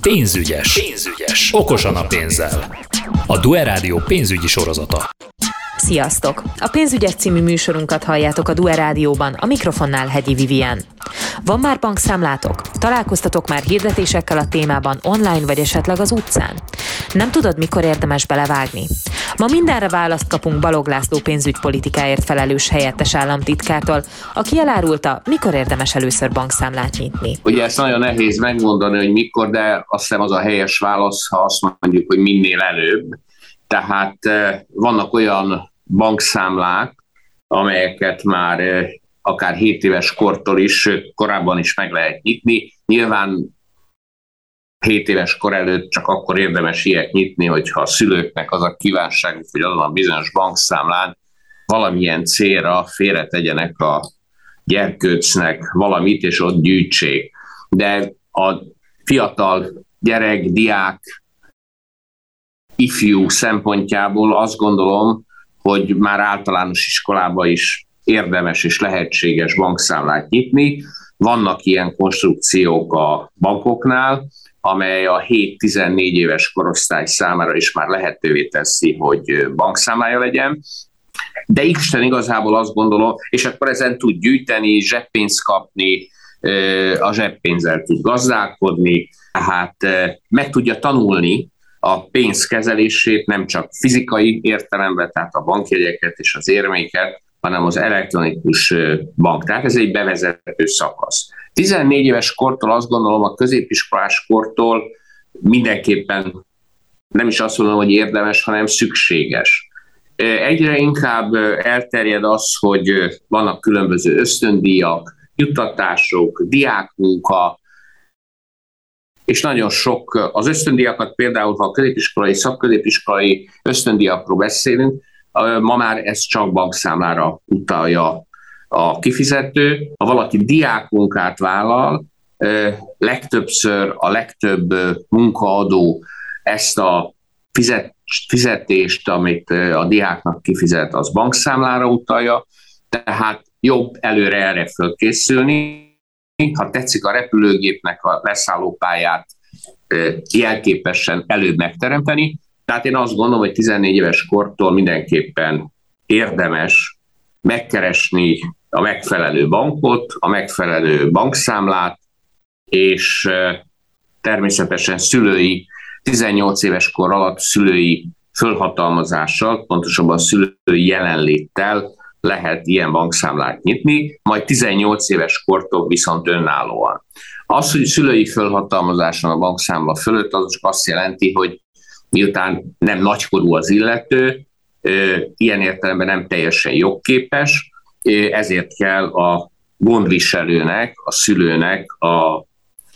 Pénzügyes. Pénzügyes. Okosan a pénzzel. A Duer Rádió pénzügyi sorozata. Sziasztok! A Pénzügyes című műsorunkat halljátok a Duer Rádióban, a mikrofonnál Hegyi Vivien. Van már bankszámlátok? Találkoztatok már hirdetésekkel a témában online vagy esetleg az utcán? Nem tudod, mikor érdemes belevágni? Ma mindenre választ kapunk Balog László pénzügypolitikáért felelős helyettes államtitkártól, aki elárulta, mikor érdemes először bankszámlát nyitni. Ugye ezt nagyon nehéz megmondani, hogy mikor, de azt hiszem az a helyes válasz, ha azt mondjuk, hogy minél előbb. Tehát eh, vannak olyan bankszámlák, amelyeket már eh, akár 7 éves kortól is, korábban is meg lehet nyitni. Nyilván 7 éves kor előtt csak akkor érdemes ilyet nyitni, hogyha a szülőknek az a kívánságuk, hogy azon a bizonyos bankszámlán valamilyen célra félretegyenek a gyerkőcnek valamit, és ott gyűjtsék. De a fiatal gyerek, diák, ifjú szempontjából azt gondolom, hogy már általános iskolába is érdemes és lehetséges bankszámlát nyitni. Vannak ilyen konstrukciók a bankoknál, amely a 7-14 éves korosztály számára is már lehetővé teszi, hogy bankszámlája legyen. De Isten igazából azt gondolom, és akkor ezen tud gyűjteni, zseppénzt kapni, a zseppénzzel tud gazdálkodni, tehát meg tudja tanulni a pénz kezelését nem csak fizikai értelemben, tehát a bankjegyeket és az érméket, hanem az elektronikus bank. Tehát ez egy bevezető szakasz. 14 éves kortól azt gondolom a középiskolás kortól mindenképpen nem is azt mondom, hogy érdemes, hanem szükséges. Egyre inkább elterjed az, hogy vannak különböző ösztöndíjak, juttatások, diákmunka, és nagyon sok az ösztöndíjakat például, ha a középiskolai, szakközépiskolai ösztöndíjakról beszélünk, ma már ez csak bankszámlára utalja a kifizető. Ha valaki diákmunkát vállal, legtöbbször a legtöbb munkaadó ezt a fizet, fizetést, amit a diáknak kifizet, az bankszámlára utalja, tehát jobb előre erre fölkészülni. Ha tetszik a repülőgépnek a leszállópályát jelképesen előbb megteremteni, tehát én azt gondolom, hogy 14 éves kortól mindenképpen érdemes megkeresni a megfelelő bankot, a megfelelő bankszámlát, és természetesen szülői, 18 éves kor alatt szülői fölhatalmazással, pontosabban szülői jelenléttel lehet ilyen bankszámlát nyitni, majd 18 éves kortól viszont önállóan. Az, hogy szülői fölhatalmazáson a bankszámla fölött, az csak azt jelenti, hogy miután nem nagykorú az illető, ilyen értelemben nem teljesen jogképes, ezért kell a gondviselőnek, a szülőnek a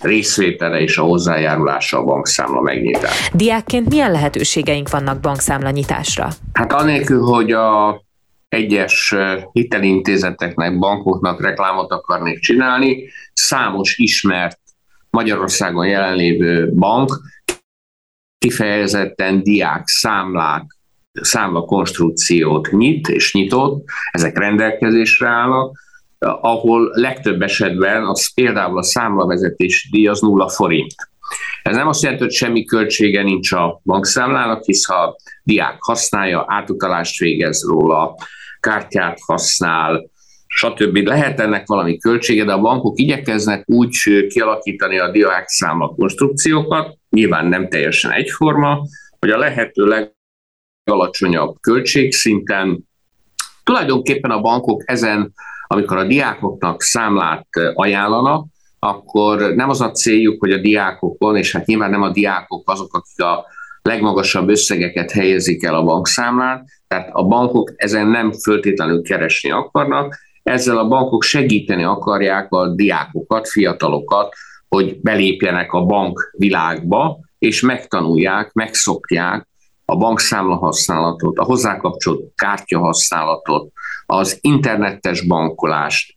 részvétele és a hozzájárulása a bankszámla megnyitás. Diákként milyen lehetőségeink vannak bankszámla nyitásra? Hát anélkül, hogy a egyes hitelintézeteknek, bankoknak reklámot akarnék csinálni, számos ismert Magyarországon jelenlévő bank kifejezetten diák számlák, számla konstrukciót nyit és nyitott, ezek rendelkezésre állnak, ahol legtöbb esetben az például a számlavezetési díj az nulla forint. Ez nem azt jelenti, hogy semmi költsége nincs a bankszámlának, hisz ha a diák használja, átutalást végez róla, kártyát használ, stb. Lehet ennek valami költsége, de a bankok igyekeznek úgy kialakítani a diák számla konstrukciókat, nyilván nem teljesen egyforma, hogy a lehető legalacsonyabb költségszinten tulajdonképpen a bankok ezen, amikor a diákoknak számlát ajánlanak, akkor nem az a céljuk, hogy a diákokon, és hát nyilván nem a diákok azok, akik a legmagasabb összegeket helyezik el a bankszámlán, tehát a bankok ezen nem föltétlenül keresni akarnak, ezzel a bankok segíteni akarják a diákokat, fiatalokat, hogy belépjenek a bank világba, és megtanulják, megszokják a bankszámla használatot, a hozzákapcsolt kártya használatot, az internetes bankolást,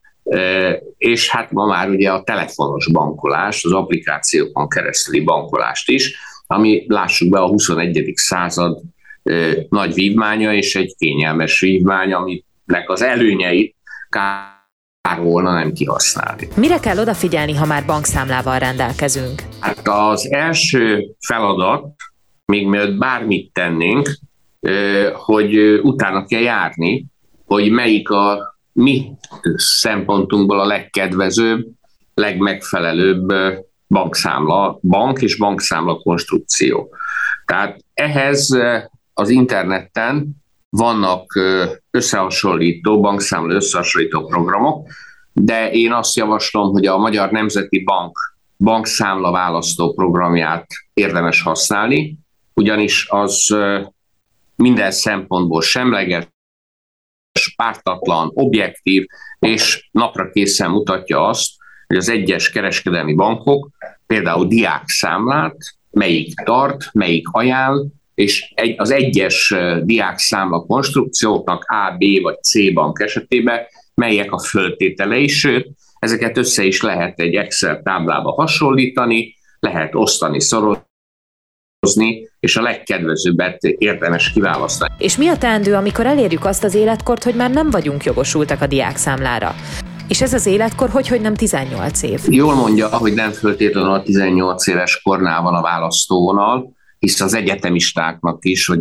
és hát ma már ugye a telefonos bankolást, az applikációkon keresztüli bankolást is, ami lássuk be a 21. század nagy vívmánya, és egy kényelmes vívmány, aminek az előnyeit volna nem kihasználni. Mire kell odafigyelni, ha már bankszámlával rendelkezünk? Hát az első feladat, még mielőtt bármit tennénk, hogy utána kell járni, hogy melyik a mi szempontunkból a legkedvezőbb, legmegfelelőbb bankszámla, bank és bankszámla konstrukció. Tehát ehhez az interneten vannak összehasonlító, bankszámla összehasonlító programok, de én azt javaslom, hogy a Magyar Nemzeti Bank bankszámla választó programját érdemes használni, ugyanis az minden szempontból semleges, pártatlan, objektív, és napra készen mutatja azt, hogy az egyes kereskedelmi bankok például diák számlát, melyik tart, melyik ajánl, és egy, az egyes diák számla konstrukcióknak A, B vagy C bank esetében melyek a föltételei, sőt, ezeket össze is lehet egy Excel táblába hasonlítani, lehet osztani, szorozni, és a legkedvezőbbet érdemes kiválasztani. És mi a teendő, amikor elérjük azt az életkort, hogy már nem vagyunk jogosultak a diák számlára? És ez az életkor hogy, hogy nem 18 év? Jól mondja, hogy nem föltétlenül a 18 éves kornál van a választóvonal, hisz az egyetemistáknak is, a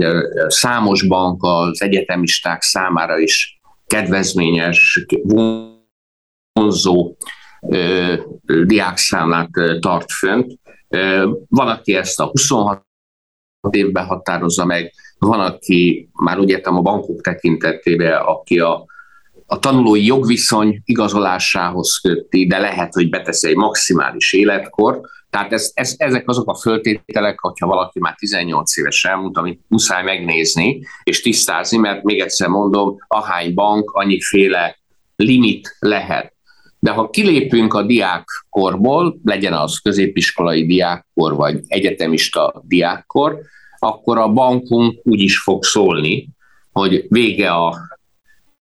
számos bank az egyetemisták számára is kedvezményes, vonzó diákszámlát tart fönt. Van, aki ezt a 26 évben határozza meg, van, aki már úgy értem a bankok tekintetében, aki a, a tanulói jogviszony igazolásához köti, de lehet, hogy betesz egy maximális életkort, tehát ez, ez, ezek azok a föltételek, hogyha valaki már 18 éves elmúlt, amit muszáj megnézni és tisztázni, mert még egyszer mondom, ahány bank, annyiféle limit lehet. De ha kilépünk a diákkorból, legyen az középiskolai diákkor, vagy egyetemista diákkor, akkor a bankunk úgy is fog szólni, hogy vége a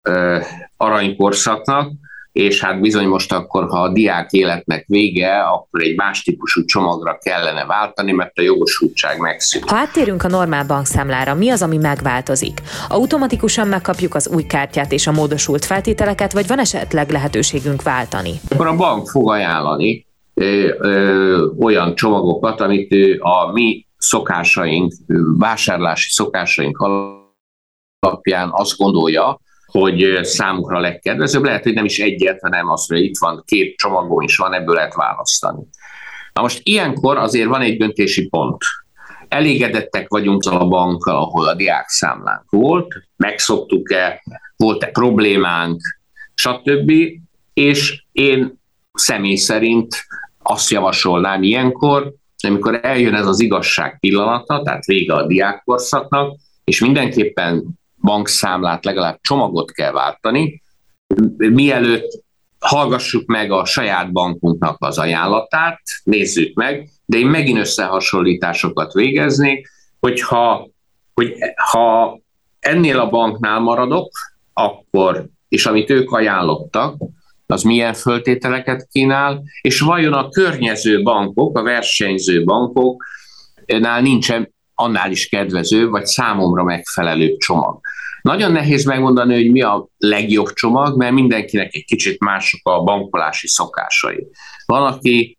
ö, aranykorszaknak, és hát bizony most akkor, ha a diák életnek vége, akkor egy más típusú csomagra kellene váltani, mert a jogosultság megszűnik. Ha áttérünk a normál bankszámlára, mi az, ami megváltozik? Automatikusan megkapjuk az új kártyát és a módosult feltételeket, vagy van esetleg lehetőségünk váltani? Akkor a bank fog ajánlani ö, ö, olyan csomagokat, amit a mi szokásaink, vásárlási szokásaink alapján azt gondolja, hogy számukra legkedvezőbb. Lehet, hogy nem is egyet, hanem azt, hogy itt van két csomagom is van, ebből lehet választani. Na most ilyenkor azért van egy döntési pont. Elégedettek vagyunk a bankkal, ahol a diák számlánk volt, megszoktuk-e, volt-e problémánk, stb. És én személy szerint azt javasolnám ilyenkor, amikor eljön ez az igazság pillanata, tehát vége a diákkorszaknak, és mindenképpen bankszámlát, legalább csomagot kell váltani, mielőtt hallgassuk meg a saját bankunknak az ajánlatát, nézzük meg, de én megint összehasonlításokat végeznék, hogyha hogy ha ennél a banknál maradok, akkor, és amit ők ajánlottak, az milyen föltételeket kínál, és vajon a környező bankok, a versenyző bankoknál nincsen annál is kedvező, vagy számomra megfelelő csomag. Nagyon nehéz megmondani, hogy mi a legjobb csomag, mert mindenkinek egy kicsit mások a bankolási szokásai. Van, aki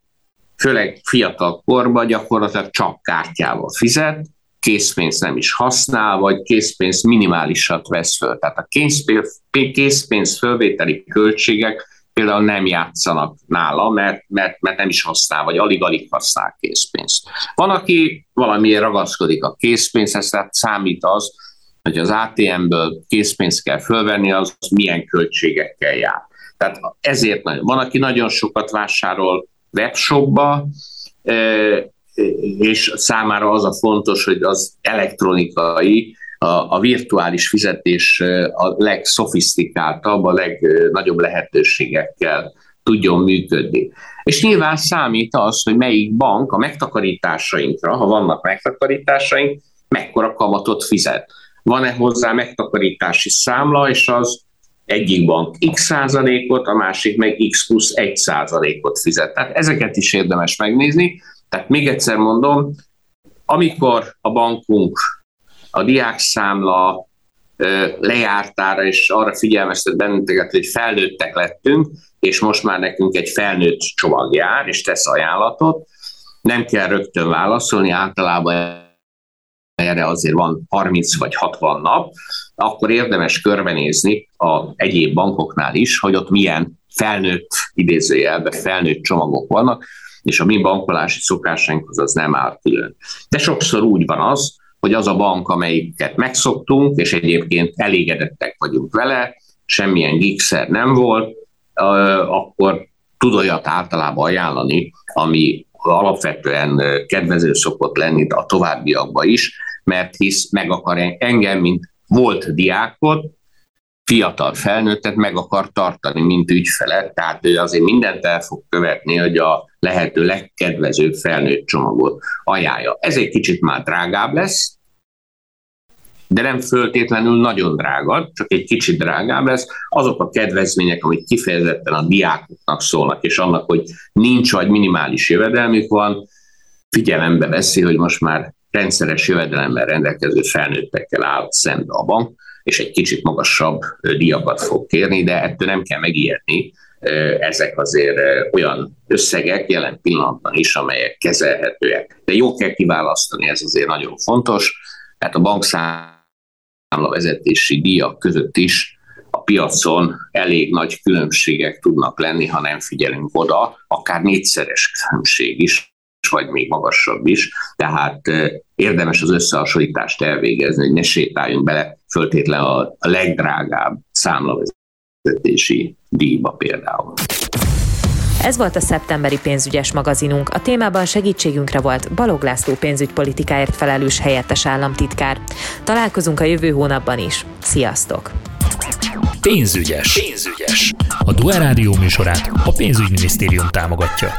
főleg fiatal korban gyakorlatilag csak kártyával fizet, készpénzt nem is használ, vagy készpénzt minimálisat vesz föl. Tehát a készpénz, készpénz fölvételi költségek például nem játszanak nála, mert, mert, mert nem is használ, vagy alig-alig használ készpénzt. Van, aki valamiért ragaszkodik a készpénzhez, tehát számít az, hogy az ATM-ből készpénzt kell fölvenni, az milyen költségekkel jár. Tehát ezért nagyon. Van, aki nagyon sokat vásárol webshopba, és számára az a fontos, hogy az elektronikai, a, a virtuális fizetés a legszofisztikáltabb, a legnagyobb lehetőségekkel tudjon működni. És nyilván számít az, hogy melyik bank a megtakarításainkra, ha vannak megtakarításaink, mekkora kamatot fizet. Van-e hozzá megtakarítási számla, és az egyik bank x százalékot, a másik meg x plusz 1 százalékot fizet. Tehát ezeket is érdemes megnézni. Tehát még egyszer mondom, amikor a bankunk a diákszámla lejártára, és arra figyelmeztet bennünket, hogy felnőttek lettünk, és most már nekünk egy felnőtt csomag jár, és tesz ajánlatot. Nem kell rögtön válaszolni, általában erre azért van 30 vagy 60 nap, akkor érdemes körbenézni a egyéb bankoknál is, hogy ott milyen felnőtt, idézőjelben felnőtt csomagok vannak, és a mi bankolási szokásainkhoz az nem áll külön. De sokszor úgy van az, hogy az a bank, amelyiket megszoktunk, és egyébként elégedettek vagyunk vele, semmilyen gigszer nem volt, akkor tud olyat általában ajánlani, ami alapvetően kedvező szokott lenni a továbbiakban is, mert hisz meg akar engem, mint volt diákot, fiatal felnőttet meg akar tartani, mint ügyfelet, tehát ő azért mindent el fog követni, hogy a lehető legkedvezőbb felnőtt csomagot ajánlja. Ez egy kicsit már drágább lesz, de nem föltétlenül nagyon drága, csak egy kicsit drágább lesz. Azok a kedvezmények, amik kifejezetten a diákoknak szólnak, és annak, hogy nincs vagy minimális jövedelmük van, figyelembe veszi, hogy most már rendszeres jövedelemmel rendelkező felnőttekkel áll szembe a bank, és egy kicsit magasabb díjakat fog kérni, de ettől nem kell megijedni. Ezek azért olyan összegek jelen pillanatban is, amelyek kezelhetőek. De jó kell kiválasztani, ez azért nagyon fontos. Tehát a bankszámla vezetési díjak között is a piacon elég nagy különbségek tudnak lenni, ha nem figyelünk oda, akár négyszeres különbség is vagy még magasabb is, tehát érdemes az összehasonlítást elvégezni, hogy ne sétáljunk bele föltétlen a legdrágább számlavezetési díjba például. Ez volt a szeptemberi pénzügyes magazinunk. A témában segítségünkre volt Balog László pénzügypolitikáért felelős helyettes államtitkár. Találkozunk a jövő hónapban is. Sziasztok! Pénzügyes. Pénzügyes. A Duel Rádió műsorát a pénzügyminisztérium támogatja.